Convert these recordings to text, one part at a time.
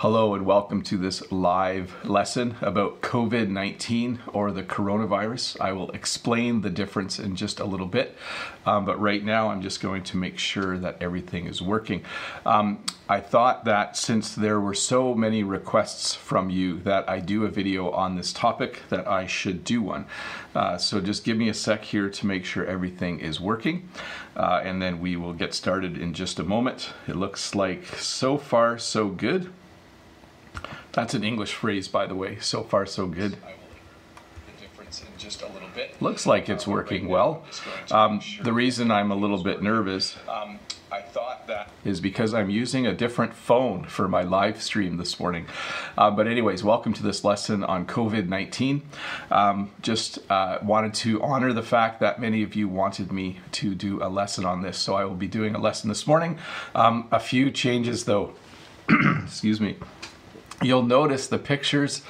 Hello and welcome to this live lesson about COVID 19 or the coronavirus. I will explain the difference in just a little bit, um, but right now I'm just going to make sure that everything is working. Um, I thought that since there were so many requests from you that I do a video on this topic, that I should do one. Uh, so just give me a sec here to make sure everything is working, uh, and then we will get started in just a moment. It looks like so far so good. That's an English phrase, by the way. So far, so good. Looks like it's working well. Um, the reason I'm a little bit nervous um, I thought that is because I'm using a different phone for my live stream this morning. Uh, but anyways, welcome to this lesson on COVID-19. Um, just uh, wanted to honor the fact that many of you wanted me to do a lesson on this, so I will be doing a lesson this morning. Um, a few changes though. Excuse me. You'll notice the pictures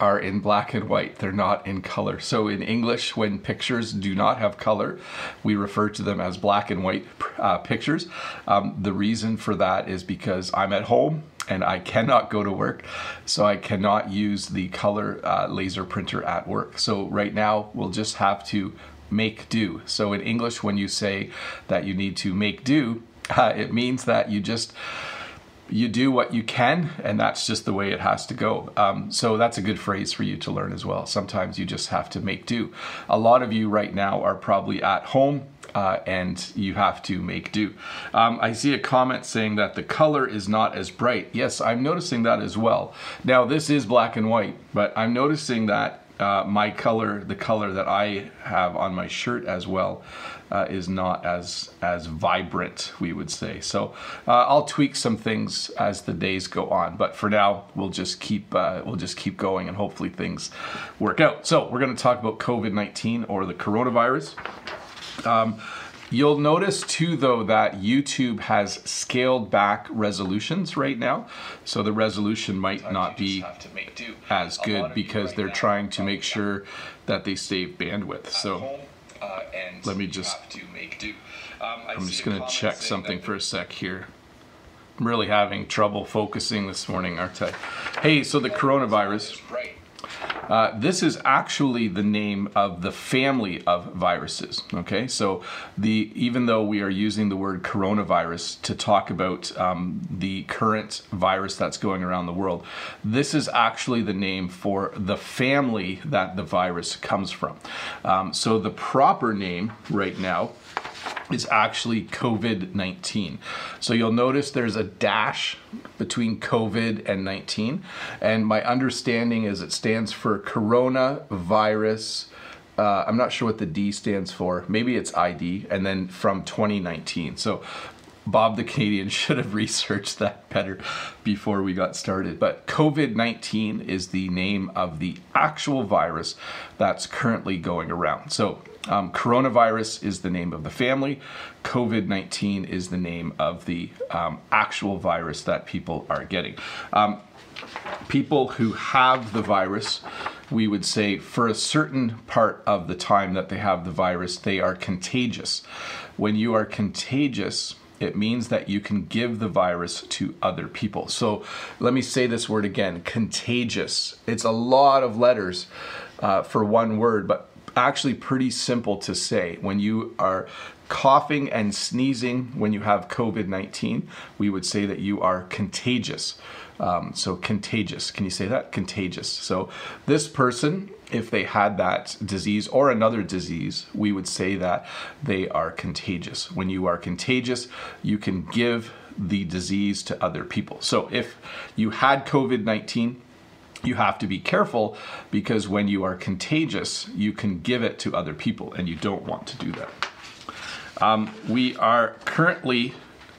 are in black and white. They're not in color. So in English, when pictures do not have color, we refer to them as black and white uh, pictures. Um, the reason for that is because I'm at home and I cannot go to work, so I cannot use the color uh, laser printer at work. So right now, we'll just have to make do. So in English, when you say that you need to make do, uh, it means that you just you do what you can, and that's just the way it has to go. Um, so that's a good phrase for you to learn as well. Sometimes you just have to make do. A lot of you right now are probably at home. Uh, and you have to make do. Um, I see a comment saying that the color is not as bright. Yes, I'm noticing that as well. Now, this is black and white, but I'm noticing that uh, my color, the color that I have on my shirt as well, uh, is not as as vibrant, we would say. So uh, I'll tweak some things as the days go on, but for now we'll just keep uh, we'll just keep going and hopefully things work out. So we're going to talk about COVID nineteen or the coronavirus. Um, You'll notice too, though, that YouTube has scaled back resolutions right now. So the resolution might not be as good because they're trying to make sure that they save bandwidth. So uh, let me just, um, I'm just going to check something for a sec here. I'm really having trouble focusing this morning, aren't I? Hey, so the coronavirus. Uh, this is actually the name of the family of viruses. Okay, so the even though we are using the word coronavirus to talk about um, the current virus that's going around the world, this is actually the name for the family that the virus comes from. Um, so the proper name right now is actually COVID 19. So you'll notice there's a dash between COVID and 19. And my understanding is it stands for coronavirus. Uh, I'm not sure what the D stands for. Maybe it's ID, and then from 2019. So Bob the Canadian should have researched that better before we got started. But COVID 19 is the name of the actual virus that's currently going around. So um, coronavirus is the name of the family. COVID 19 is the name of the um, actual virus that people are getting. Um, people who have the virus, we would say for a certain part of the time that they have the virus, they are contagious. When you are contagious, it means that you can give the virus to other people. So let me say this word again contagious. It's a lot of letters uh, for one word, but actually pretty simple to say. When you are coughing and sneezing when you have COVID 19, we would say that you are contagious. Um, so, contagious. Can you say that? Contagious. So, this person, if they had that disease or another disease, we would say that they are contagious. When you are contagious, you can give the disease to other people. So, if you had COVID 19, you have to be careful because when you are contagious, you can give it to other people, and you don't want to do that. Um, we are currently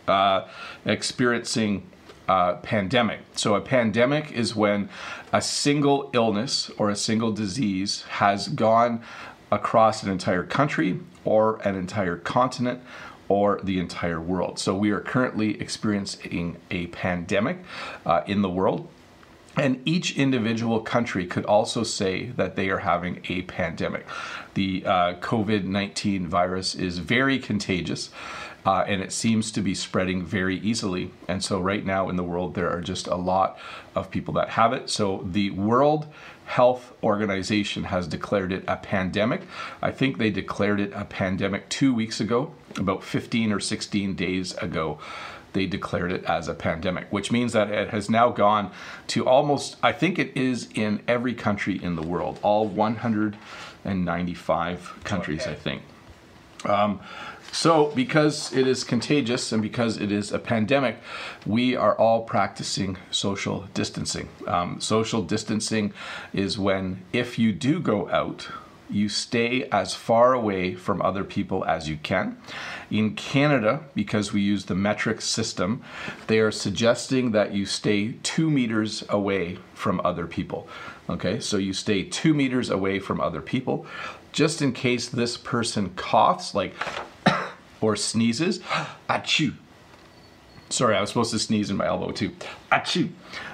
uh, experiencing a pandemic. So, a pandemic is when a single illness or a single disease has gone across an entire country or an entire continent or the entire world. So, we are currently experiencing a pandemic uh, in the world. And each individual country could also say that they are having a pandemic. The uh, COVID 19 virus is very contagious, uh, and it seems to be spreading very easily. And so, right now in the world, there are just a lot of people that have it. So, the World Health Organization has declared it a pandemic. I think they declared it a pandemic two weeks ago, about 15 or 16 days ago they declared it as a pandemic, which means that it has now gone to almost, I think it is in every country in the world, all 195 countries, okay. I think. Um, so, because it is contagious and because it is a pandemic, we are all practicing social distancing. Um, social distancing is when, if you do go out, you stay as far away from other people as you can. In Canada, because we use the metric system, they are suggesting that you stay two meters away from other people. Okay, so you stay two meters away from other people just in case this person coughs, like, or sneezes. Achoo. Sorry, I was supposed to sneeze in my elbow too. Achoo.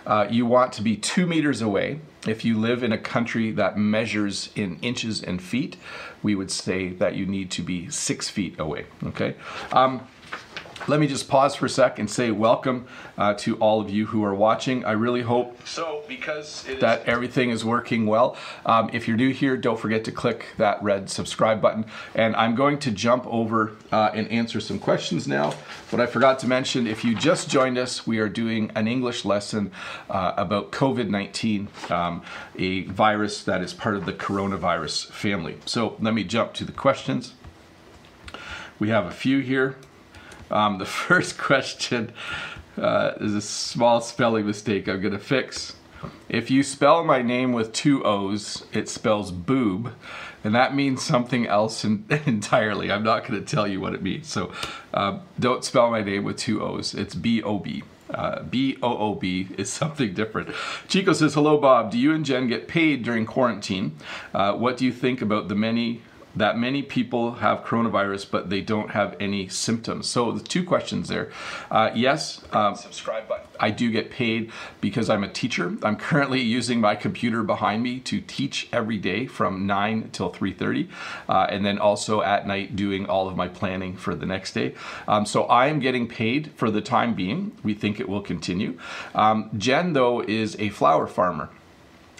Uh, you want to be two meters away. If you live in a country that measures in inches and feet, we would say that you need to be six feet away. Okay. Um, let me just pause for a sec and say welcome uh, to all of you who are watching. I really hope so because that everything is working well. Um, if you're new here, don't forget to click that red subscribe button. And I'm going to jump over uh, and answer some questions now. What I forgot to mention, if you just joined us, we are doing an English lesson uh, about COVID-19, um, a virus that is part of the coronavirus family. So let me jump to the questions. We have a few here. Um, the first question uh, is a small spelling mistake I'm going to fix. If you spell my name with two O's, it spells boob, and that means something else in, entirely. I'm not going to tell you what it means. So uh, don't spell my name with two O's. It's B O B. Uh, B O O B is something different. Chico says, Hello, Bob. Do you and Jen get paid during quarantine? Uh, what do you think about the many that many people have coronavirus, but they don't have any symptoms. So the two questions there. Uh, yes, um, subscribe button. I do get paid because I'm a teacher. I'm currently using my computer behind me to teach every day from 9 till 3.30 uh, and then also at night doing all of my planning for the next day. Um, so I am getting paid for the time being. We think it will continue. Um, Jen, though, is a flower farmer.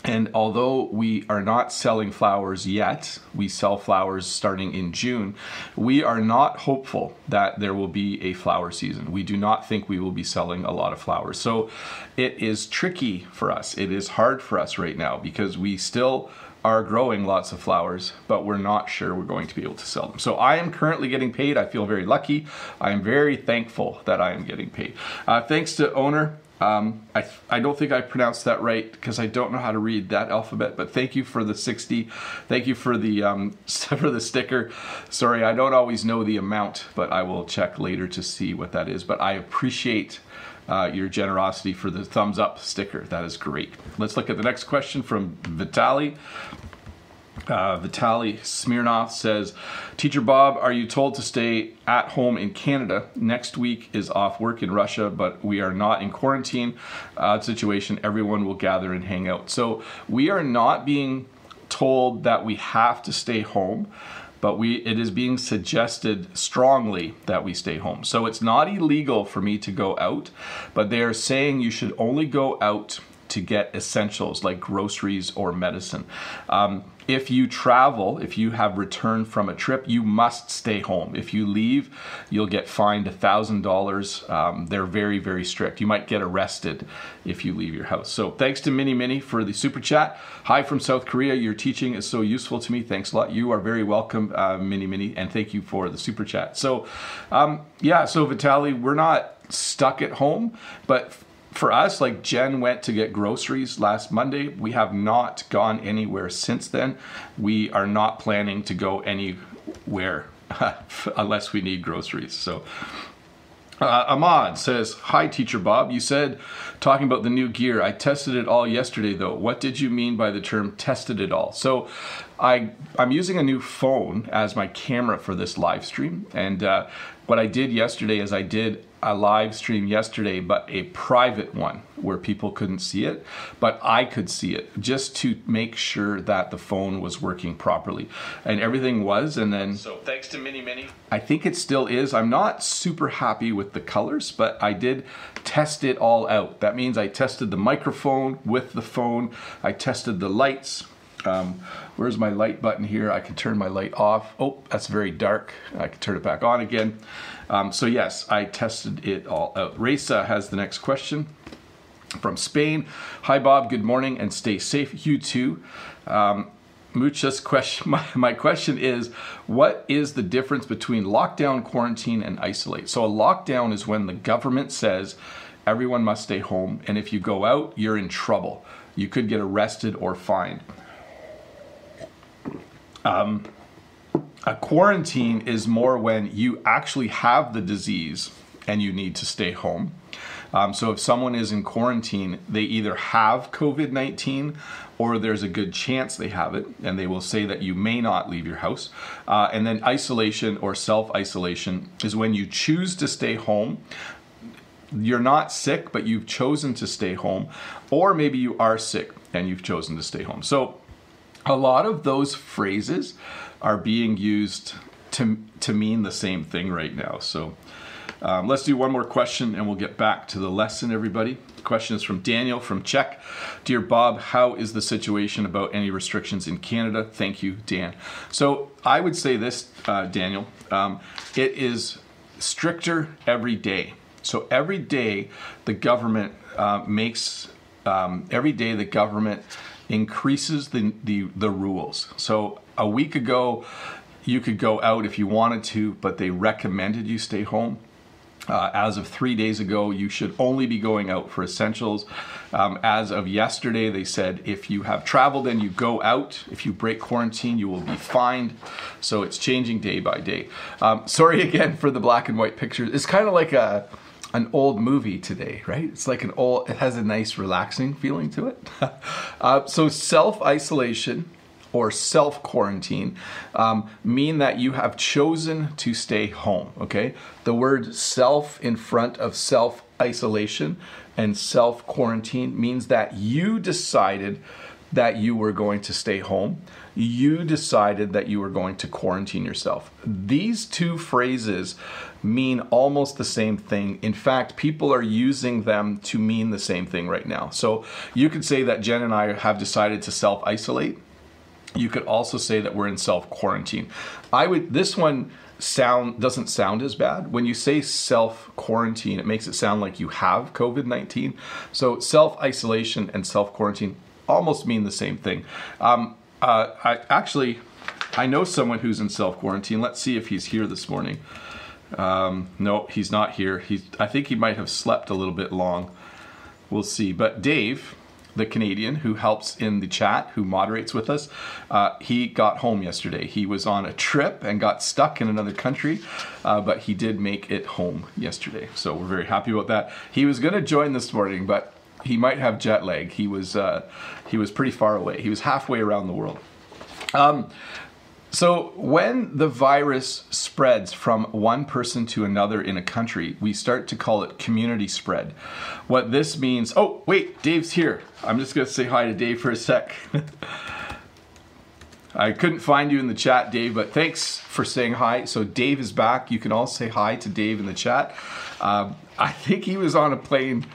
And although we are not selling flowers yet, we sell flowers starting in June, we are not hopeful that there will be a flower season. We do not think we will be selling a lot of flowers. So it is tricky for us. It is hard for us right now because we still are growing lots of flowers, but we're not sure we're going to be able to sell them. So I am currently getting paid. I feel very lucky. I am very thankful that I am getting paid. Uh, thanks to owner um, I, I don't think I pronounced that right because I don't know how to read that alphabet. But thank you for the 60. Thank you for the um, for the sticker. Sorry, I don't always know the amount, but I will check later to see what that is. But I appreciate uh, your generosity for the thumbs up sticker. That is great. Let's look at the next question from Vitali. Uh, Vitaly Smirnov says, Teacher Bob, are you told to stay at home in Canada? Next week is off work in Russia, but we are not in quarantine uh, situation. Everyone will gather and hang out. So we are not being told that we have to stay home but we it is being suggested strongly that we stay home. So it's not illegal for me to go out, but they are saying you should only go out to get essentials like groceries or medicine. Um, if you travel, if you have returned from a trip, you must stay home. If you leave, you'll get fined $1,000. Um, they're very, very strict. You might get arrested if you leave your house. So thanks to Mini Mini for the super chat. Hi from South Korea. Your teaching is so useful to me. Thanks a lot. You are very welcome, uh, Mini Mini, and thank you for the super chat. So, um, yeah, so Vitali, we're not stuck at home, but for us, like Jen went to get groceries last Monday. We have not gone anywhere since then. We are not planning to go anywhere unless we need groceries. So uh, Ahmad says, Hi, Teacher Bob. You said talking about the new gear. I tested it all yesterday, though. What did you mean by the term tested it all? So, I, I'm using a new phone as my camera for this live stream. And uh, what I did yesterday is I did a live stream yesterday, but a private one where people couldn't see it, but I could see it just to make sure that the phone was working properly. And everything was. And then. So thanks to Mini Mini. I think it still is. I'm not super happy with the colors, but I did test it all out. That means I tested the microphone with the phone, I tested the lights. Um, where's my light button here? I can turn my light off. Oh, that's very dark. I can turn it back on again. Um, so yes, I tested it all out. Reza has the next question from Spain. Hi Bob, good morning and stay safe. You too. Um, Muchas question. My, my question is, what is the difference between lockdown, quarantine, and isolate? So a lockdown is when the government says everyone must stay home, and if you go out, you're in trouble. You could get arrested or fined. Um, a quarantine is more when you actually have the disease and you need to stay home. Um, so if someone is in quarantine, they either have COVID 19 or there's a good chance they have it, and they will say that you may not leave your house. Uh, and then isolation or self isolation is when you choose to stay home. You're not sick, but you've chosen to stay home, or maybe you are sick and you've chosen to stay home. So, a lot of those phrases are being used to, to mean the same thing right now. So, um, let's do one more question and we'll get back to the lesson, everybody. The question is from Daniel from Czech. Dear Bob, how is the situation about any restrictions in Canada? Thank you, Dan. So I would say this, uh, Daniel. Um, it is stricter every day. So every day the government uh, makes, um, every day the government increases the, the, the rules. So a week ago, you could go out if you wanted to, but they recommended you stay home. Uh, as of three days ago, you should only be going out for essentials. Um, as of yesterday, they said if you have traveled and you go out, if you break quarantine, you will be fined. So it's changing day by day. Um, sorry again for the black and white pictures. It's kind of like a an old movie today, right? It's like an old. It has a nice, relaxing feeling to it. uh, so self isolation or self quarantine um, mean that you have chosen to stay home. Okay, the word self in front of self isolation and self quarantine means that you decided that you were going to stay home. You decided that you were going to quarantine yourself. These two phrases mean almost the same thing. In fact, people are using them to mean the same thing right now. So you could say that Jen and I have decided to self isolate you could also say that we're in self quarantine. I would this one sound doesn't sound as bad. When you say self quarantine, it makes it sound like you have COVID 19. So self isolation and self quarantine almost mean the same thing. Um, uh, I actually I know someone who's in self quarantine. Let's see if he's here this morning. Um, no, he's not here. He's I think he might have slept a little bit long. We'll see. But Dave the Canadian who helps in the chat, who moderates with us, uh, he got home yesterday. He was on a trip and got stuck in another country, uh, but he did make it home yesterday. So we're very happy about that. He was going to join this morning, but he might have jet lag. He was uh, he was pretty far away. He was halfway around the world. Um, so, when the virus spreads from one person to another in a country, we start to call it community spread. What this means, oh, wait, Dave's here. I'm just going to say hi to Dave for a sec. I couldn't find you in the chat, Dave, but thanks for saying hi. So, Dave is back. You can all say hi to Dave in the chat. Uh, I think he was on a plane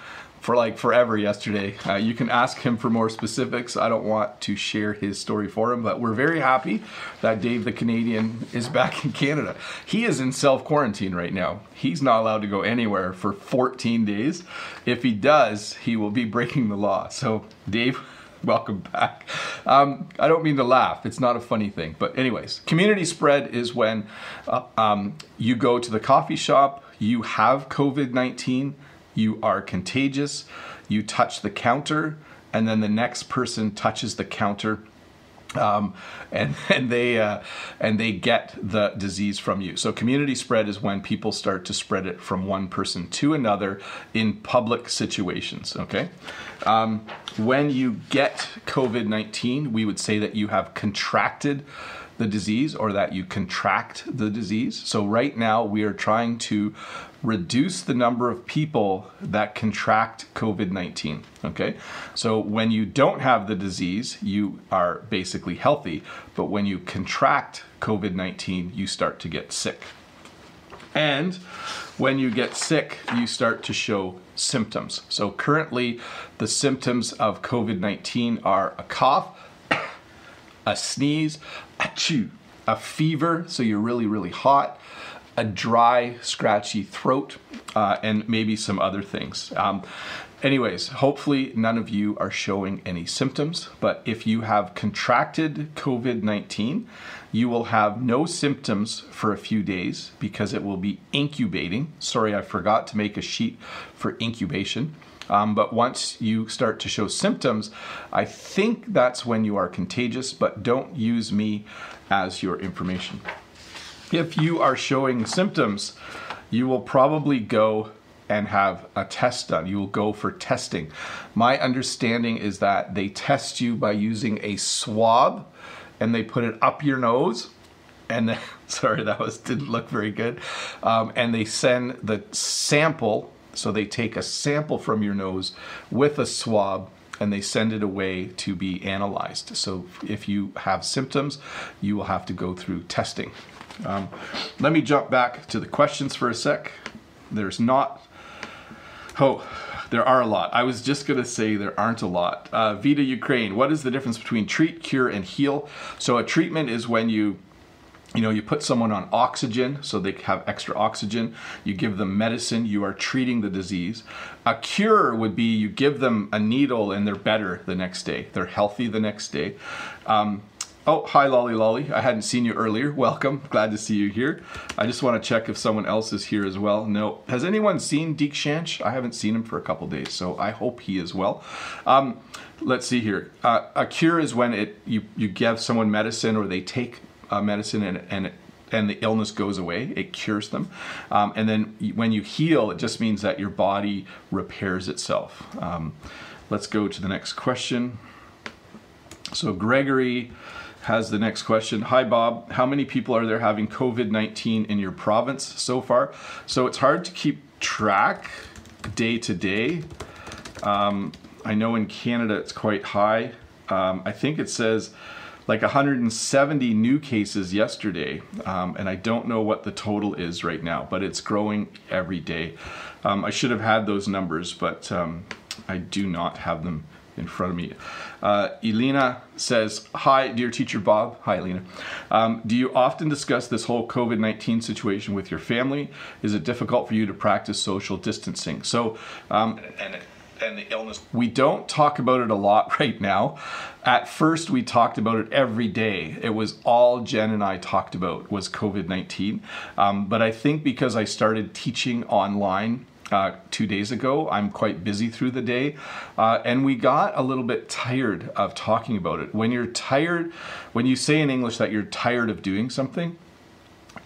for like forever yesterday. Uh, you can ask him for more specifics. I don't want to share his story for him, but we're very happy that Dave the Canadian is back in Canada. He is in self quarantine right now. He's not allowed to go anywhere for 14 days. If he does, he will be breaking the law. So, Dave, welcome back. Um, I don't mean to laugh. It's not a funny thing. But, anyways, community spread is when uh, um, you go to the coffee shop, you have COVID 19 you are contagious, you touch the counter, and then the next person touches the counter. Um, and and they uh, and they get the disease from you. So community spread is when people start to spread it from one person to another in public situations. Okay, um, when you get COVID nineteen, we would say that you have contracted the disease or that you contract the disease. So, right now, we are trying to reduce the number of people that contract COVID 19. Okay, so when you don't have the disease, you are basically healthy, but when you contract COVID 19, you start to get sick. And when you get sick, you start to show symptoms. So currently, the symptoms of COVID 19 are a cough, a sneeze, a chew, a fever, so you're really, really hot, a dry, scratchy throat, uh, and maybe some other things. Um, anyways, hopefully none of you are showing any symptoms, but if you have contracted COVID 19, you will have no symptoms for a few days because it will be incubating. Sorry, I forgot to make a sheet for incubation. Um, but once you start to show symptoms, I think that's when you are contagious, but don't use me as your information. If you are showing symptoms, you will probably go and have a test done. You will go for testing. My understanding is that they test you by using a swab and they put it up your nose and then, sorry that was didn't look very good um, and they send the sample so they take a sample from your nose with a swab and they send it away to be analyzed so if you have symptoms you will have to go through testing um, let me jump back to the questions for a sec there's not oh there are a lot. I was just going to say there aren't a lot. Uh, Vita Ukraine, what is the difference between treat, cure, and heal? So a treatment is when you you know, you put someone on oxygen so they have extra oxygen. You give them medicine, you are treating the disease. A cure would be you give them a needle and they're better the next day. They're healthy the next day. Um, Oh, hi, Lolly Lolly. I hadn't seen you earlier. Welcome. Glad to see you here. I just want to check if someone else is here as well. No. Has anyone seen Deek Shanch? I haven't seen him for a couple days, so I hope he is well. Um, let's see here. Uh, a cure is when it you, you give someone medicine or they take uh, medicine and, and and the illness goes away. It cures them. Um, and then when you heal, it just means that your body repairs itself. Um, let's go to the next question. So, Gregory has the next question. Hi, Bob. How many people are there having COVID 19 in your province so far? So it's hard to keep track day to day. Um, I know in Canada it's quite high. Um, I think it says like 170 new cases yesterday, um, and I don't know what the total is right now, but it's growing every day. Um, I should have had those numbers, but um, I do not have them in front of me. Uh, Elena says, Hi, dear teacher Bob. Hi, Elena. Um, do you often discuss this whole COVID 19 situation with your family? Is it difficult for you to practice social distancing? So, um, and, and the illness. We don't talk about it a lot right now. At first, we talked about it every day. It was all Jen and I talked about was COVID 19. Um, but I think because I started teaching online uh, two days ago. I'm quite busy through the day. Uh, and we got a little bit tired of talking about it. When you're tired, when you say in English that you're tired of doing something,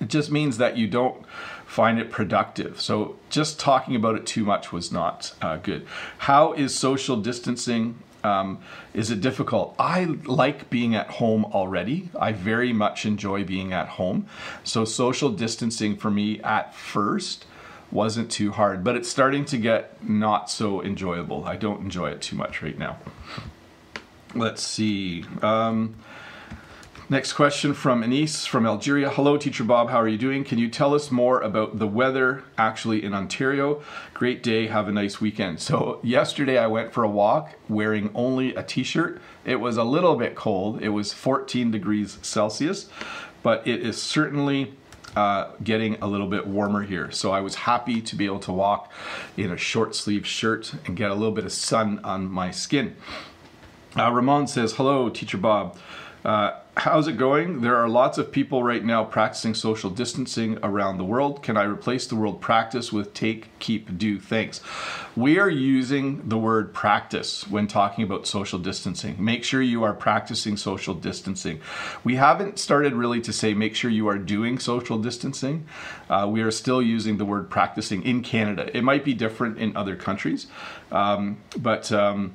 it just means that you don't find it productive. So just talking about it too much was not uh, good. How is social distancing? Um, is it difficult? I like being at home already. I very much enjoy being at home. So social distancing for me at first wasn't too hard, but it's starting to get not so enjoyable. I don't enjoy it too much right now. Let's see. Um, next question from Anis from Algeria. Hello, Teacher Bob. How are you doing? Can you tell us more about the weather actually in Ontario? Great day. Have a nice weekend. So, yesterday I went for a walk wearing only a t shirt. It was a little bit cold. It was 14 degrees Celsius, but it is certainly uh, getting a little bit warmer here. So I was happy to be able to walk in a short sleeve shirt and get a little bit of sun on my skin. Uh, Ramon says, Hello, Teacher Bob. Uh, how's it going? There are lots of people right now practicing social distancing around the world. Can I replace the word practice with take, keep, do? Thanks. We are using the word practice when talking about social distancing. Make sure you are practicing social distancing. We haven't started really to say make sure you are doing social distancing. Uh, we are still using the word practicing in Canada. It might be different in other countries, um, but. Um,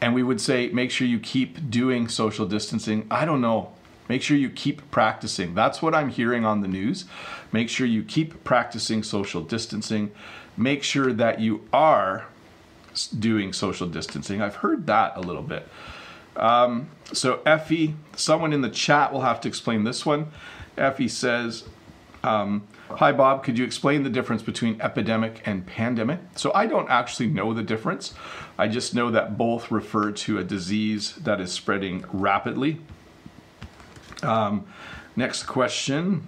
and we would say make sure you keep doing social distancing. I don't know. Make sure you keep practicing. That's what I'm hearing on the news. Make sure you keep practicing social distancing. Make sure that you are doing social distancing. I've heard that a little bit. Um, so, Effie, someone in the chat will have to explain this one. Effie says, um, Hi, Bob. Could you explain the difference between epidemic and pandemic? So, I don't actually know the difference. I just know that both refer to a disease that is spreading rapidly. Um, next question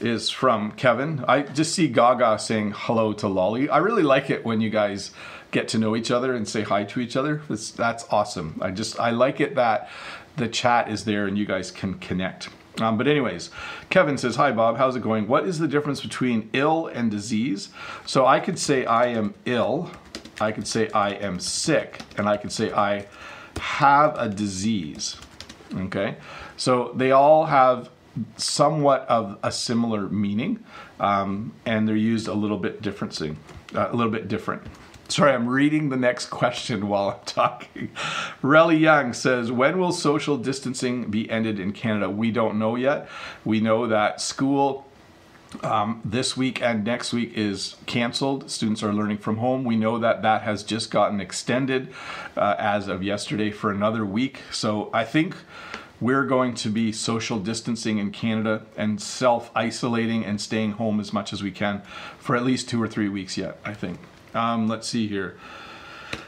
is from Kevin. I just see Gaga saying hello to Lolly. I really like it when you guys get to know each other and say hi to each other. It's, that's awesome. I just I like it that the chat is there and you guys can connect. Um, but anyways, Kevin says, "Hi Bob, how's it going? What is the difference between ill and disease?" So I could say I am ill, I could say I am sick, and I could say I have a disease. Okay, so they all have somewhat of a similar meaning, um, and they're used a little bit differently, uh, a little bit different. Sorry, I'm reading the next question while I'm talking. Relly Young says, When will social distancing be ended in Canada? We don't know yet. We know that school um, this week and next week is canceled. Students are learning from home. We know that that has just gotten extended uh, as of yesterday for another week. So I think we're going to be social distancing in Canada and self isolating and staying home as much as we can for at least two or three weeks yet, I think. Um, let's see here.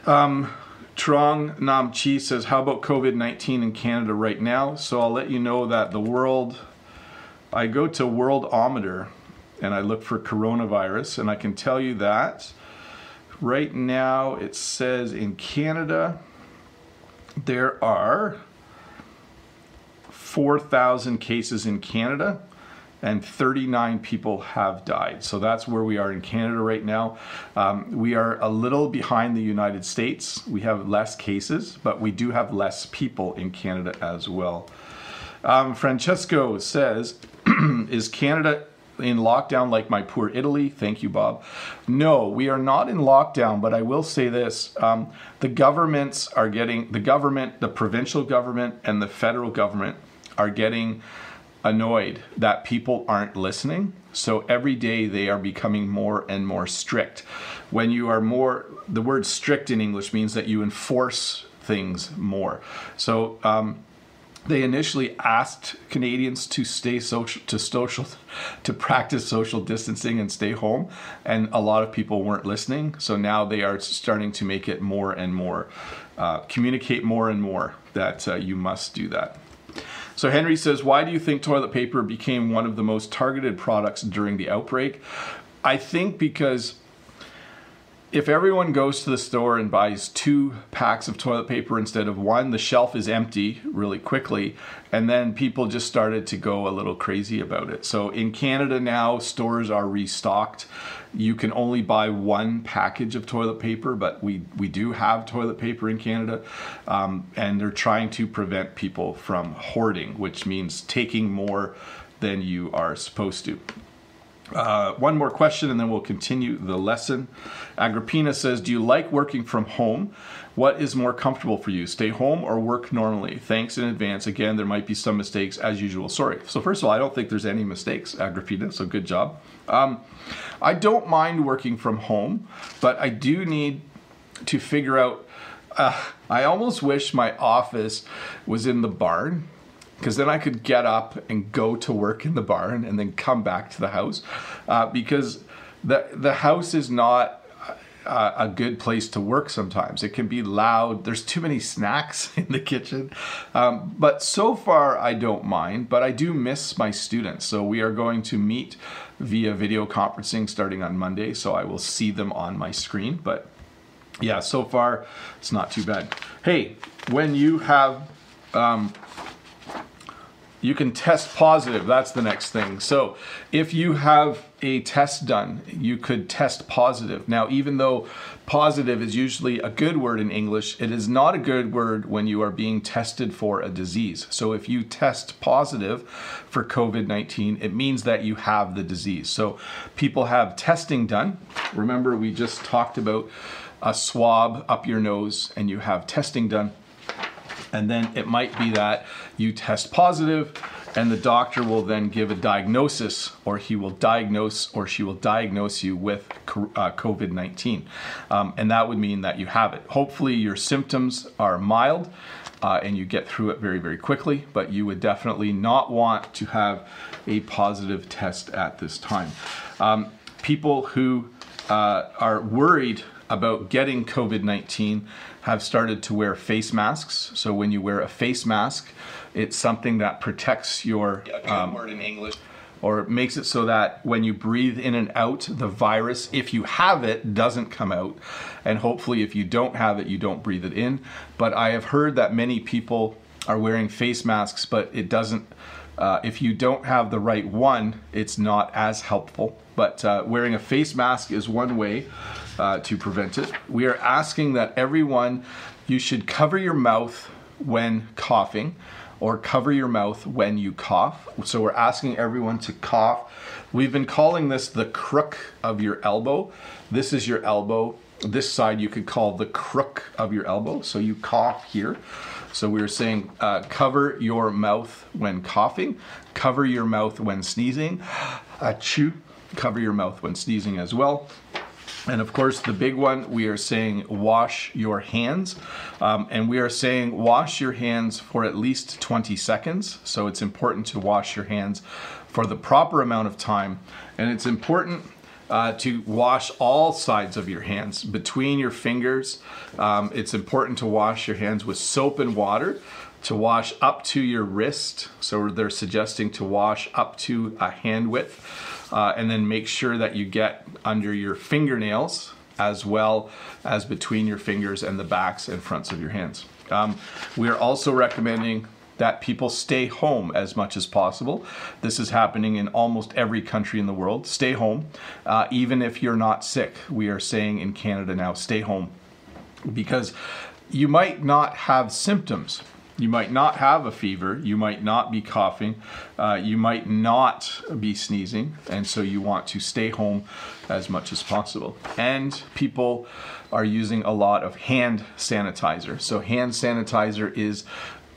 Um, Trong Nam Chi says, How about COVID 19 in Canada right now? So I'll let you know that the world, I go to Worldometer and I look for coronavirus, and I can tell you that right now it says in Canada there are 4,000 cases in Canada and 39 people have died. So that's where we are in Canada right now. Um, we are a little behind the United States. We have less cases, but we do have less people in Canada as well. Um, Francesco says, Is Canada in lockdown like my poor Italy? Thank you, Bob. No, we are not in lockdown, but I will say this um, the governments are getting, the government, the provincial government, and the federal government are getting annoyed that people aren't listening. So every day they are becoming more and more strict. When you are more, the word strict in English means that you enforce things more. So um, they initially asked Canadians to stay social, to social, to practice social distancing and stay home, and a lot of people weren't listening. So now they are starting to make it more and more, uh, communicate more and more that uh, you must do that. So Henry says, why do you think toilet paper became one of the most targeted products during the outbreak? I think because if everyone goes to the store and buys two packs of toilet paper instead of one, the shelf is empty really quickly. And then people just started to go a little crazy about it. So in Canada now, stores are restocked. You can only buy one package of toilet paper, but we, we do have toilet paper in Canada. Um, and they're trying to prevent people from hoarding, which means taking more than you are supposed to. Uh, one more question and then we'll continue the lesson. Agrippina says, Do you like working from home? What is more comfortable for you, stay home or work normally? Thanks in advance. Again, there might be some mistakes as usual. Sorry. So, first of all, I don't think there's any mistakes, Agrippina, so good job. Um, I don't mind working from home, but I do need to figure out. Uh, I almost wish my office was in the barn because then I could get up and go to work in the barn and then come back to the house uh, because the the house is not a, a good place to work sometimes. It can be loud. There's too many snacks in the kitchen. Um, but so far, I don't mind, but I do miss my students. So we are going to meet via video conferencing starting on Monday. So I will see them on my screen. But yeah, so far, it's not too bad. Hey, when you have um, you can test positive. That's the next thing. So if you have a test done, you could test positive. Now, even though positive is usually a good word in English, it is not a good word when you are being tested for a disease. So if you test positive for COVID 19, it means that you have the disease. So people have testing done. Remember, we just talked about a swab up your nose and you have testing done And then it might be that you test positive and the doctor will then give a diagnosis or he will diagnose or she will diagnose you with uh, COVID 19. Um, and that would mean that you have it. Hopefully, your symptoms are mild. Uh, and you get through it very, very quickly, but you would definitely not want to have a positive test at this time. Um, people who uh, are worried about getting COVID 19 have started to wear face masks. So when you wear a face mask, it's something that protects your. Um, word in English. Or makes it so that when you breathe in and out, the virus, if you have it, doesn't come out. And hopefully, if you don't have it, you don't breathe it in. But I have heard that many people are wearing face masks, but it doesn't. Uh, if you don't have the right one, it's not as helpful. But uh, wearing a face mask is one way uh, to prevent it. We are asking that everyone, you should cover your mouth when coughing or cover your mouth when you cough. So we're asking everyone to cough. We've been calling this the crook of your elbow. This is your elbow. This side you could call the crook of your elbow. So you cough here. So we are saying uh, cover your mouth when coughing, cover your mouth when sneezing, achoo, cover your mouth when sneezing as well. And of course, the big one, we are saying wash your hands. Um, and we are saying wash your hands for at least 20 seconds. So it's important to wash your hands for the proper amount of time. And it's important uh, to wash all sides of your hands between your fingers. Um, it's important to wash your hands with soap and water to wash up to your wrist. So they're suggesting to wash up to a hand width. Uh, and then make sure that you get under your fingernails as well as between your fingers and the backs and fronts of your hands. Um, we are also recommending that people stay home as much as possible. This is happening in almost every country in the world. Stay home, uh, even if you're not sick. We are saying in Canada now, stay home because you might not have symptoms you might not have a fever, you might not be coughing, uh, you might not be sneezing, and so you want to stay home as much as possible. And people are using a lot of hand sanitizer. So, hand sanitizer is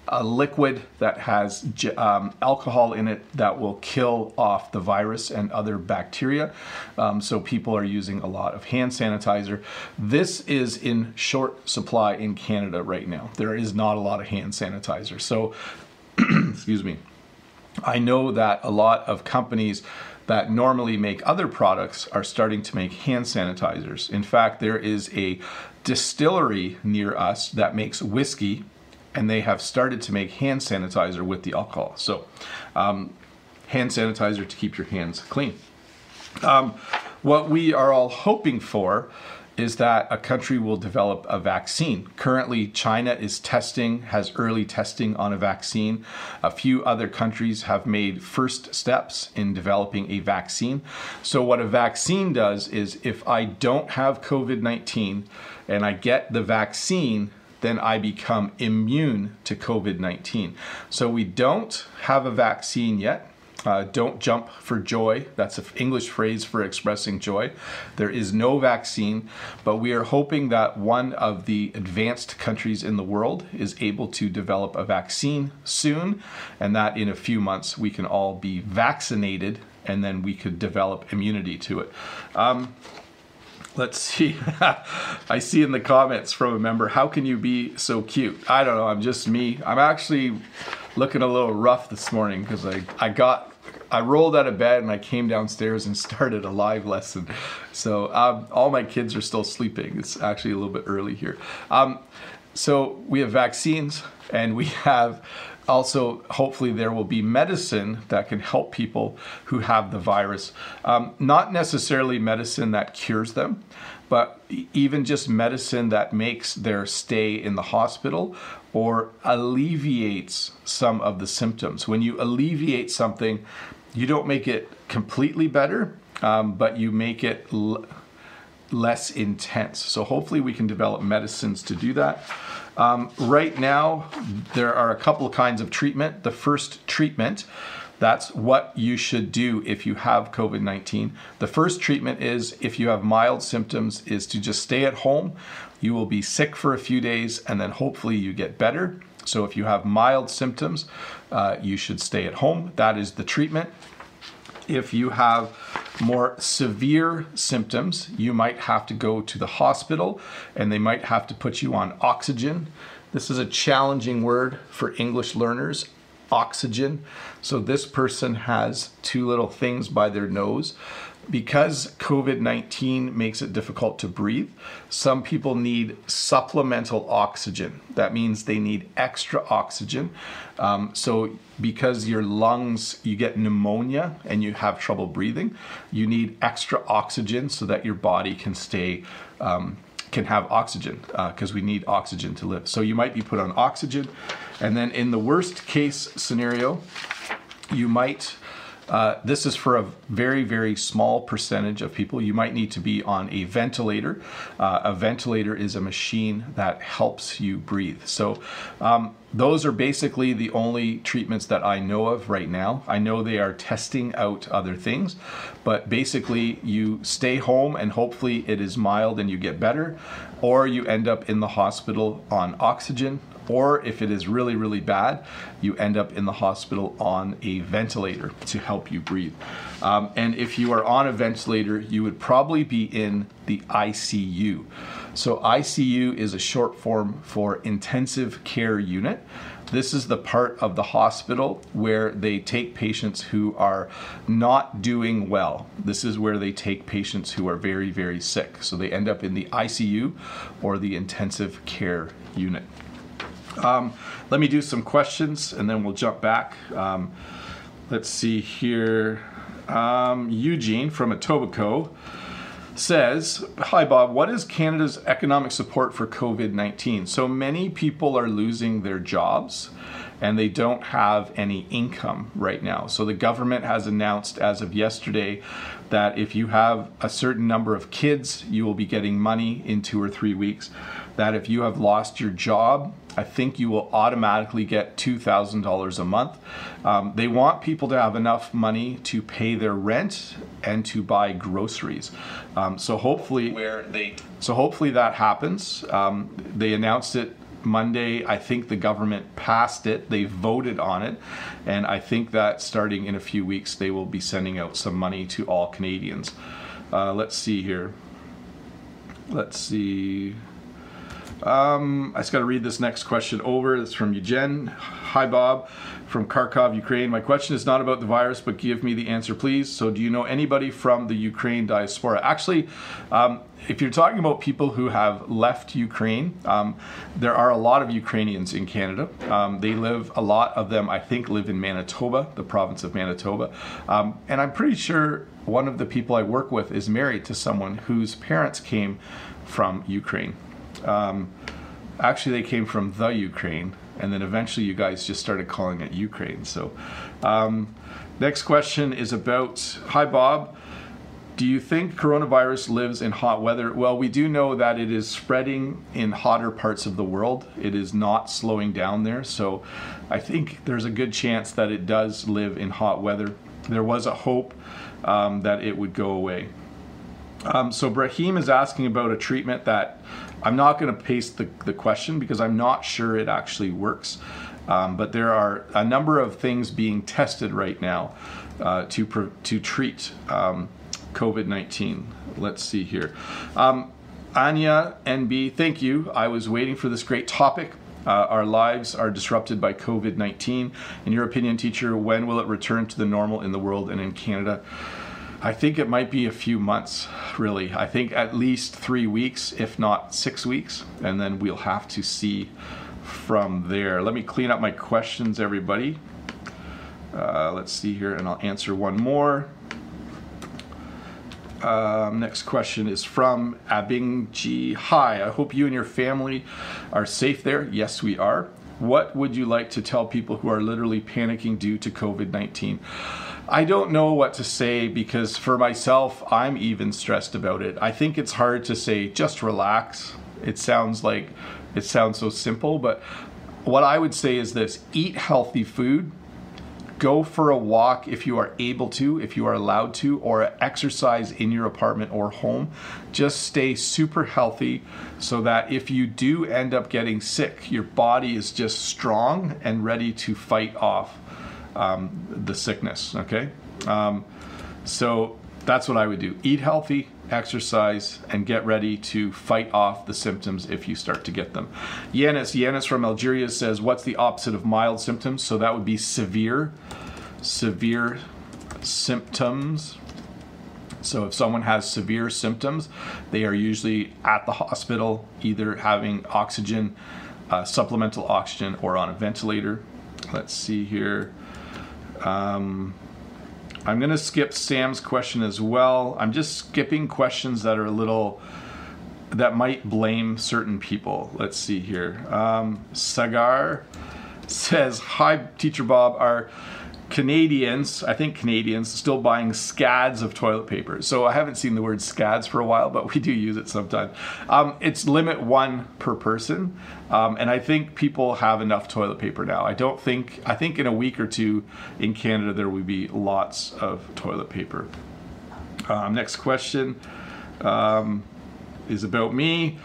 a liquid that has um, alcohol in it that will kill off the virus and other bacteria. Um, so people are using a lot of hand sanitizer. This is in short supply in Canada right now. There is not a lot of hand sanitizer. So, excuse me. I know that a lot of companies that normally make other products are starting to make hand sanitizers. In fact, there is a distillery near us that makes whiskey and they have started to make hand sanitizer with the alcohol. So, um, hand sanitizer to keep your hands clean. Um, what we are all hoping for is that a country will develop a vaccine. Currently, China is testing, has early testing on a vaccine. A few other countries have made first steps in developing a vaccine. So, what a vaccine does is if I don't have COVID 19 and I get the vaccine, then I become immune to COVID 19. So we don't have a vaccine yet. Uh, don't jump for joy. That's an English phrase for expressing joy. There is no vaccine, but we are hoping that one of the advanced countries in the world is able to develop a vaccine soon, and that in a few months we can all be vaccinated and then we could develop immunity to it. Um, Let's see. I see in the comments from a member, how can you be so cute? I don't know, I'm just me. I'm actually looking a little rough this morning because I, I got I rolled out of bed and I came downstairs and started a live lesson. So um, all my kids are still sleeping. It's actually a little bit early here. Um, so we have vaccines and we have also, hopefully, there will be medicine that can help people who have the virus. Um, not necessarily medicine that cures them, but even just medicine that makes their stay in the hospital or alleviates some of the symptoms. When you alleviate something, you don't make it completely better, um, but you make it l- less intense. So, hopefully, we can develop medicines to do that. Um, right now, there are a couple kinds of treatment. The first treatment, that's what you should do if you have COVID 19. The first treatment is if you have mild symptoms, is to just stay at home. You will be sick for a few days and then hopefully you get better. So if you have mild symptoms, uh, you should stay at home. That is the treatment. If you have more severe symptoms, you might have to go to the hospital and they might have to put you on oxygen. This is a challenging word for English learners oxygen. So this person has two little things by their nose. Because COVID 19 makes it difficult to breathe, some people need supplemental oxygen. That means they need extra oxygen. Um, so, because your lungs, you get pneumonia and you have trouble breathing, you need extra oxygen so that your body can stay um, can have oxygen because uh, we need oxygen to live. So you might be put on oxygen, and then in the worst case scenario, you might. Uh, this is for a very, very small percentage of people. You might need to be on a ventilator. Uh, a ventilator is a machine that helps you breathe. So, um, those are basically the only treatments that I know of right now. I know they are testing out other things, but basically, you stay home and hopefully it is mild and you get better, or you end up in the hospital on oxygen or if it is really, really bad, you end up in the hospital on a ventilator to help you breathe. Um, and if you are on a ventilator, you would probably be in the ICU. So, ICU is a short form for intensive care unit. This is the part of the hospital where they take patients who are not doing well. This is where they take patients who are very, very sick. So they end up in the ICU or the intensive care unit. Um, let me do some questions and then we'll jump back. Um, let's see here. Um, Eugene from Etobicoke says, Hi Bob, what is Canada's economic support for COVID 19? So many people are losing their jobs and they don't have any income right now. So the government has announced as of yesterday that if you have a certain number of kids, you will be getting money in two or three weeks. That if you have lost your job, I think you will automatically get $2,000 a month. Um, they want people to have enough money to pay their rent and to buy groceries. Um, so hopefully, where they so hopefully that happens. Um, they announced it Monday. I think the government passed it. They voted on it, and I think that starting in a few weeks, they will be sending out some money to all Canadians. Uh, let's see here. Let's see. Um, I just got to read this next question over. It's from Eugen. Hi, Bob, from Kharkov, Ukraine. My question is not about the virus, but give me the answer, please. So, do you know anybody from the Ukraine diaspora? Actually, um, if you're talking about people who have left Ukraine, um, there are a lot of Ukrainians in Canada. Um, they live, a lot of them, I think, live in Manitoba, the province of Manitoba. Um, and I'm pretty sure one of the people I work with is married to someone whose parents came from Ukraine. Um, actually, they came from the Ukraine, and then eventually you guys just started calling it Ukraine. So, um, next question is about Hi, Bob. Do you think coronavirus lives in hot weather? Well, we do know that it is spreading in hotter parts of the world. It is not slowing down there. So I think there's a good chance that it does live in hot weather. There was a hope um, that it would go away. Um, so Brahim is asking about a treatment that I'm not going to paste the, the question because I'm not sure it actually works. Um, but there are a number of things being tested right now uh, to, to treat um, COVID 19. Let's see here. Um, Anya NB, thank you. I was waiting for this great topic. Uh, our lives are disrupted by COVID 19. In your opinion, teacher, when will it return to the normal in the world and in Canada? I think it might be a few months, really. I think at least three weeks, if not six weeks, and then we'll have to see from there. Let me clean up my questions, everybody. Uh, let's see here, and I'll answer one more. Um, next question is from Abingji. Hi, I hope you and your family are safe there. Yes, we are. What would you like to tell people who are literally panicking due to COVID 19? I don't know what to say because for myself, I'm even stressed about it. I think it's hard to say just relax. It sounds like it sounds so simple, but what I would say is this eat healthy food, go for a walk if you are able to, if you are allowed to, or exercise in your apartment or home. Just stay super healthy so that if you do end up getting sick, your body is just strong and ready to fight off um, the sickness. Okay? Um, so that's what I would do. Eat healthy, exercise, and get ready to fight off the symptoms if you start to get them. Yanis, Yanis from Algeria says, What's the opposite of mild symptoms? So that would be severe, severe symptoms. So if someone has severe symptoms, they are usually at the hospital, either having oxygen, uh, supplemental oxygen, or on a ventilator. Let's see here. Um, I'm going to skip Sam's question as well. I'm just skipping questions that are a little that might blame certain people. Let's see here. Um, Sagar says, "Hi, Teacher Bob. Are Canadians, I think Canadians, still buying scads of toilet paper. So I haven't seen the word scads for a while, but we do use it sometimes. Um, it's limit one per person, um, and I think people have enough toilet paper now. I don't think, I think in a week or two in Canada there will be lots of toilet paper. Um, next question um, is about me.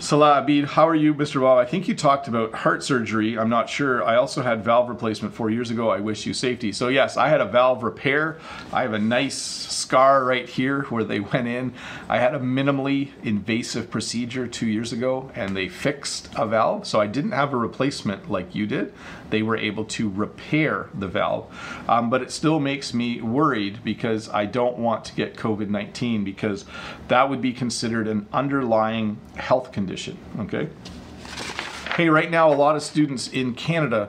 Salah Abid, how are you, Mr. Bob? I think you talked about heart surgery. I'm not sure. I also had valve replacement four years ago. I wish you safety. So, yes, I had a valve repair. I have a nice scar right here where they went in. I had a minimally invasive procedure two years ago and they fixed a valve. So, I didn't have a replacement like you did. They were able to repair the valve. Um, but it still makes me worried because I don't want to get COVID 19 because that would be considered an underlying health condition condition, okay? Hey, right now, a lot of students in Canada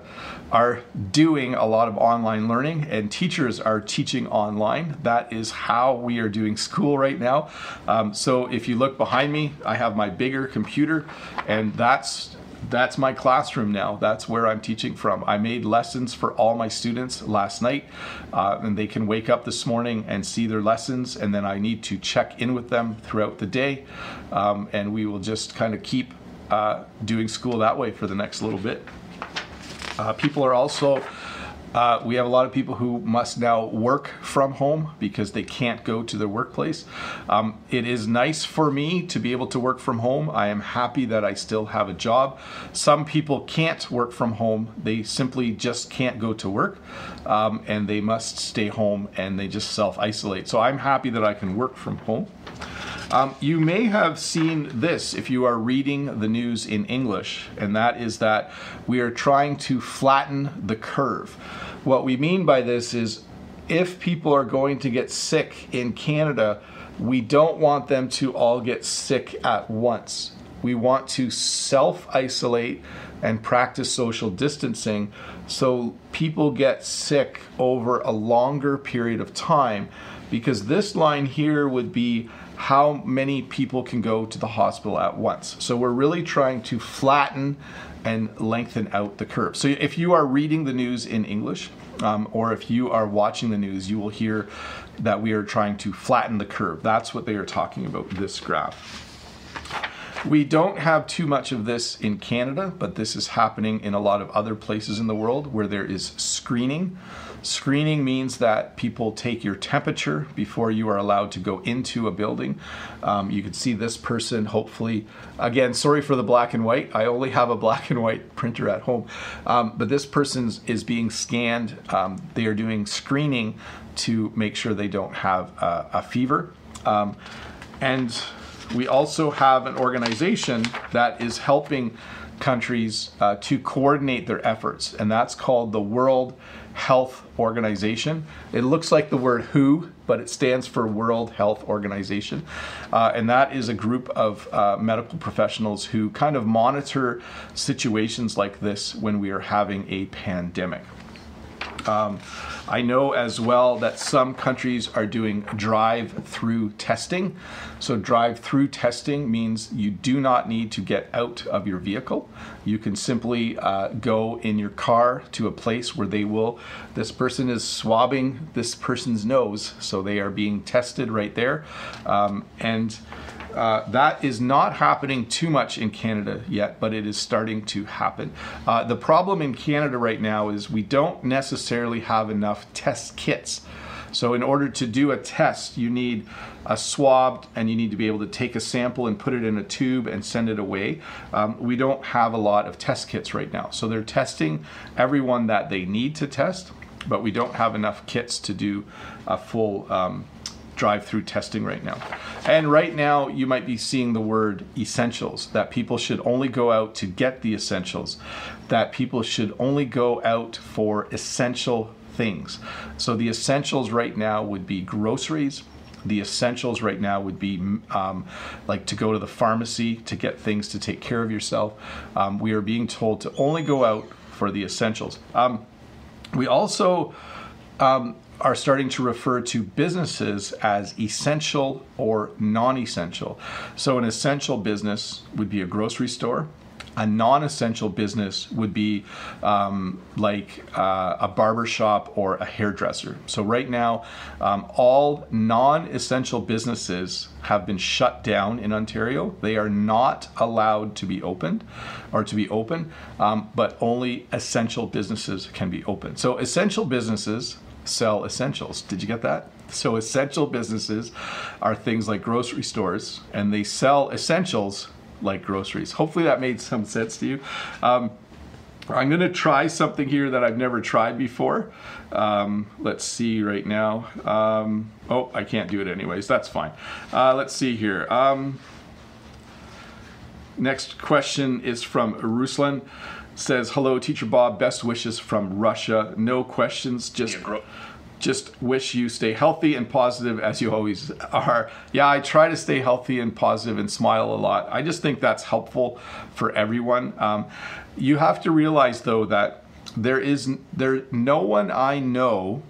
are doing a lot of online learning and teachers are teaching online. That is how we are doing school right now. Um, so if you look behind me, I have my bigger computer and that's that's my classroom now. That's where I'm teaching from. I made lessons for all my students last night, uh, and they can wake up this morning and see their lessons, and then I need to check in with them throughout the day, um, and we will just kind of keep uh, doing school that way for the next little bit. Uh, people are also uh, we have a lot of people who must now work from home because they can't go to their workplace. Um, it is nice for me to be able to work from home. I am happy that I still have a job. Some people can't work from home, they simply just can't go to work um, and they must stay home and they just self isolate. So I'm happy that I can work from home. Um, you may have seen this if you are reading the news in English, and that is that we are trying to flatten the curve. What we mean by this is if people are going to get sick in Canada, we don't want them to all get sick at once. We want to self isolate and practice social distancing so people get sick over a longer period of time because this line here would be how many people can go to the hospital at once. So we're really trying to flatten and lengthen out the curve. So if you are reading the news in English, um, or if you are watching the news, you will hear that we are trying to flatten the curve. That's what they are talking about, this graph. We don't have too much of this in Canada, but this is happening in a lot of other places in the world where there is screening. Screening means that people take your temperature before you are allowed to go into a building. Um, you can see this person, hopefully, again, sorry for the black and white. I only have a black and white printer at home. Um, but this person is being scanned. Um, they are doing screening to make sure they don't have a, a fever. Um, and we also have an organization that is helping countries uh, to coordinate their efforts, and that's called the World Health Organization. It looks like the word WHO, but it stands for World Health Organization. Uh, and that is a group of uh, medical professionals who kind of monitor situations like this when we are having a pandemic. Um, I know as well that some countries are doing drive through testing. So, drive through testing means you do not need to get out of your vehicle. You can simply uh, go in your car to a place where they will, this person is swabbing this person's nose. So, they are being tested right there. Um, and Uh, that is not happening too much in Canada yet, but it is starting to happen. Uh, the problem in Canada right now is we don't necessarily have enough test kits. So, in order to do a test, you need a swab and you need to be able to take a sample and put it in a tube and send it away. Um, we don't have a lot of test kits right now. So, they're testing everyone that they need to test, but we don't have enough kits to do a full um, drive through testing right now. And right now, you might be seeing the word essentials that people should only go out to get the essentials, that people should only go out for essential things. So the essentials right now would be groceries. The essentials right now would be um, like to go to the pharmacy to get things to take care of yourself. Um, we are being told to only go out for the essentials. Um, we also um, are starting to refer to businesses as essential or non essential. So, an essential business would be a grocery store. A non essential business would be um, like uh, a barber shop or a hairdresser. So, right now, um, all non essential businesses have been shut down in Ontario. They are not allowed to be opened or to be open, um, but only essential businesses can be open. So, essential businesses sell essentials. Did you get that? So, essential businesses are things like grocery stores, and they sell essentials like groceries. Hopefully, that made some sense to you. Um, I'm going to try something here that I've never tried before. Um, let's see right now. Um, oh, I can't do it anyways. That's fine. Uh, let's see here. Um, next question is from Ruslan says, "Hello, Teacher Bob. Best wishes from Russia. No questions. Just." just wish you stay healthy and positive as you always are. Yeah, I try to stay healthy and positive and smile a lot. I just think that's helpful for everyone. Um, you have to realize though that there is there no one I know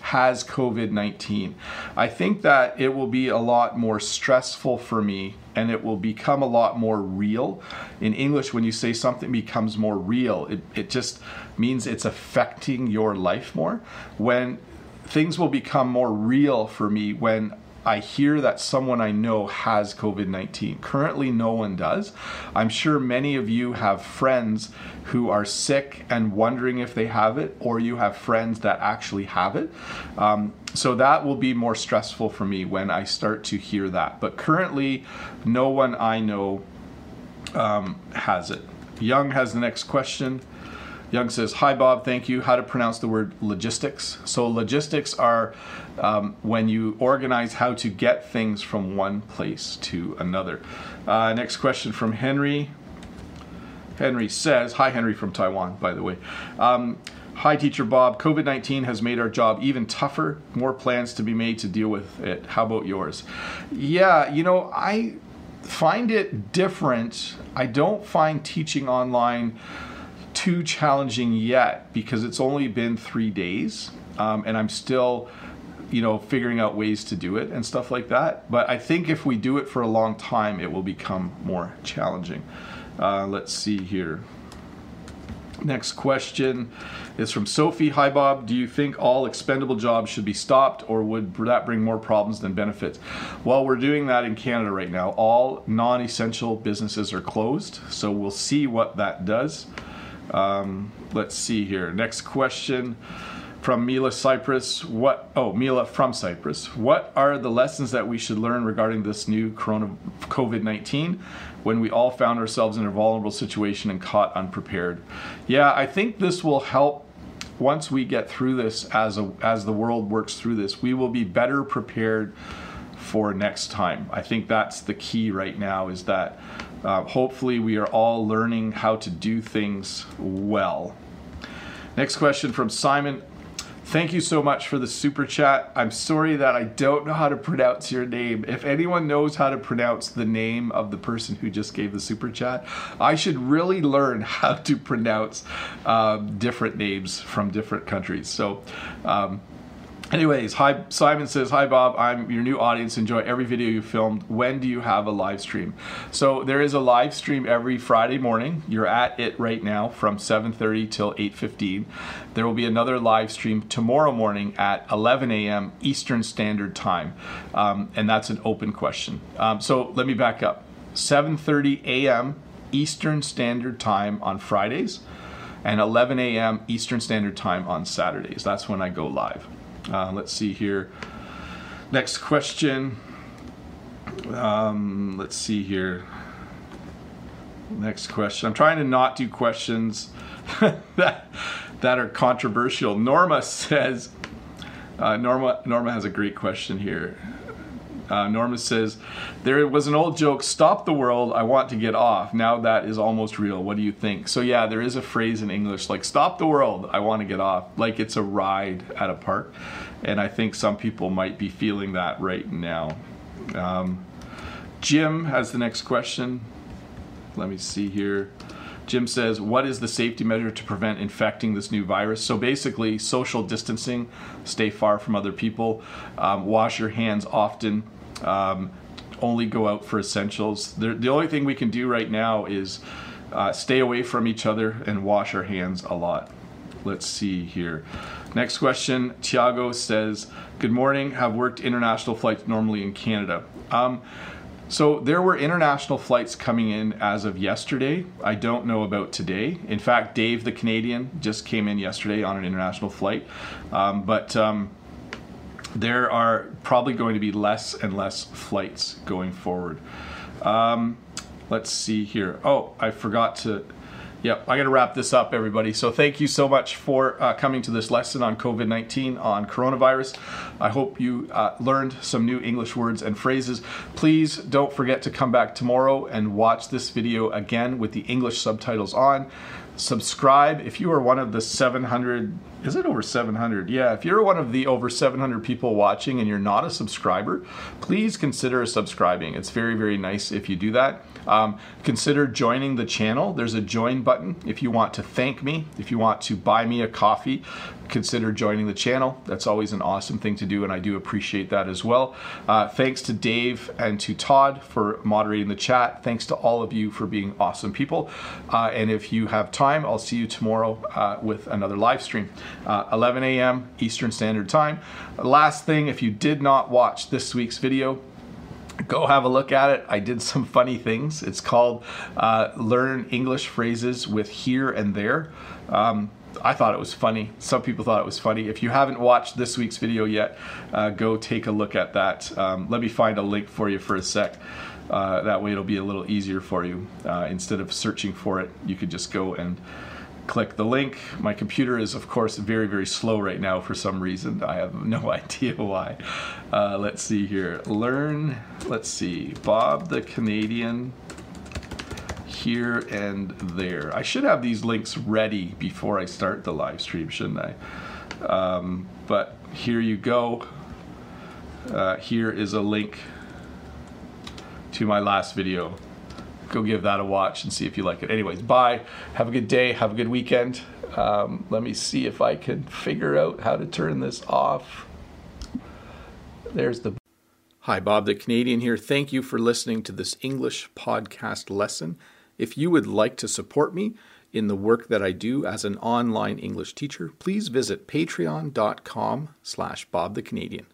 has COVID 19. I think that it will be a lot more stressful for me and it will become a lot more real. In English, when you say something becomes more real, it, it just means it's affecting your life more. When things will become more real for me when I hear that someone I know has COVID 19. Currently, no one does. I'm sure many of you have friends who are sick and wondering if they have it, or you have friends that actually have it. Um, so that will be more stressful for me when I start to hear that. But currently, no one I know um, has it. Young has the next question. Young says, Hi, Bob, thank you. How to pronounce the word logistics? So, logistics are um, when you organize how to get things from one place to another. Uh, next question from Henry. Henry says, Hi, Henry from Taiwan, by the way. Um, Hi, Teacher Bob. COVID 19 has made our job even tougher. More plans to be made to deal with it. How about yours? Yeah, you know, I find it different. I don't find teaching online too challenging yet because it's only been three days um, and I'm still, you know, figuring out ways to do it and stuff like that. But I think if we do it for a long time, it will become more challenging. Uh, let's see here. Next question is from Sophie. Hi, Bob. Do you think all expendable jobs should be stopped, or would that bring more problems than benefits? Well, we're doing that in Canada right now. All non essential businesses are closed, so we'll see what that does. Um, let's see here. Next question from Mila Cyprus. What? Oh, Mila from Cyprus. What are the lessons that we should learn regarding this new Corona COVID nineteen? When we all found ourselves in a vulnerable situation and caught unprepared. Yeah, I think this will help once we get through this as a, as the world works through this. We will be better prepared for next time. I think that's the key right now. Is that uh, hopefully, we are all learning how to do things well. Next question from Simon. Thank you so much for the super chat. I'm sorry that I don't know how to pronounce your name. If anyone knows how to pronounce the name of the person who just gave the super chat, I should really learn how to pronounce um, different names from different countries. So, um, Anyways, hi Simon says, "Hi Bob, I'm your new audience. Enjoy every video you filmed. When do you have a live stream?" So there is a live stream every Friday morning. You're at it right now from 7:30 till 8:15. There will be another live stream tomorrow morning at 11 a.m. Eastern Standard Time, um, and that's an open question. Um, so let me back up. 7:30 a.m. Eastern Standard Time on Fridays, and 11 a.m. Eastern Standard Time on Saturdays. That's when I go live. Uh, let's see here. Next question. Um, let's see here. Next question. I'm trying to not do questions that that are controversial. Norma says. Uh, Norma Norma has a great question here. Uh, Norma says, There was an old joke, stop the world, I want to get off. Now that is almost real. What do you think? So, yeah, there is a phrase in English like, stop the world, I want to get off. Like it's a ride at a park. And I think some people might be feeling that right now. Um, Jim has the next question. Let me see here. Jim says, What is the safety measure to prevent infecting this new virus? So basically, social distancing, stay far from other people, um, wash your hands often, um, only go out for essentials. The, the, only thing we can do right now is uh, stay away from each other and wash our hands a lot. Let's see here. Next question. Tiago says, Good morning. Have worked international flights normally in Canada. Um, so there were international flights coming in as of yesterday. I don't know about today. In fact, Dave the Canadian just came in yesterday on an international flight. Um, but um, there are probably going to be less and less flights going forward. Um, let's see here. Oh, I forgot to. Yep, I got to wrap this up, everybody. So, thank you so much for uh, coming to this lesson on COVID 19, on coronavirus. I hope you uh, learned some new English words and phrases. Please don't forget to come back tomorrow and watch this video again with the English subtitles on subscribe. If you are one of the 700 is it over 700 yeah if you're one of the over 700 people watching and you're not a subscriber please consider subscribing. It's very very nice if you do that um, consider joining the channel there's a join button if you want to thank me if you want to buy me a coffee consider joining the channel that's always an awesome thing to do and i do appreciate that as well uh, thanks to dave and to todd for moderating the chat thanks to all of you for being awesome people uh, and if you have time. I'll see you tomorrow uh, with another live stream, uh, 11 a.m. Eastern Standard Time. Last thing, if you did not watch this week's video, go have a look at it. I did some funny things. It's called uh, Learn English Phrases with Here and There. Um, I thought it was funny. Some people thought it was funny. If you haven't watched this week's video yet, uh, go take a look at that. Um, let me find a link for you for a sec. Uh, that way it'll be a little easier for you. Uh, instead of searching for it, you could just go and click the link. My computer is, of course, very, very slow right now for some reason. I have no idea why. Uh, let's see here. Learn, let's see, Bob the Canadian here and there. I should have these links ready before I start the live stream, shouldn't I? Um, but here you go. Uh, here is a link to my last video. Go give that a watch and see if you like it. Anyways, bye. Have a good day. Have a good weekend. Um, let me see if I can figure out how to turn this off. There's the. Hi, Bob the Canadian here. Thank you for listening to this English podcast lesson. If you would like to support me in the work that I do as an online English teacher, please visit patreon.com slash Bob the Canadian.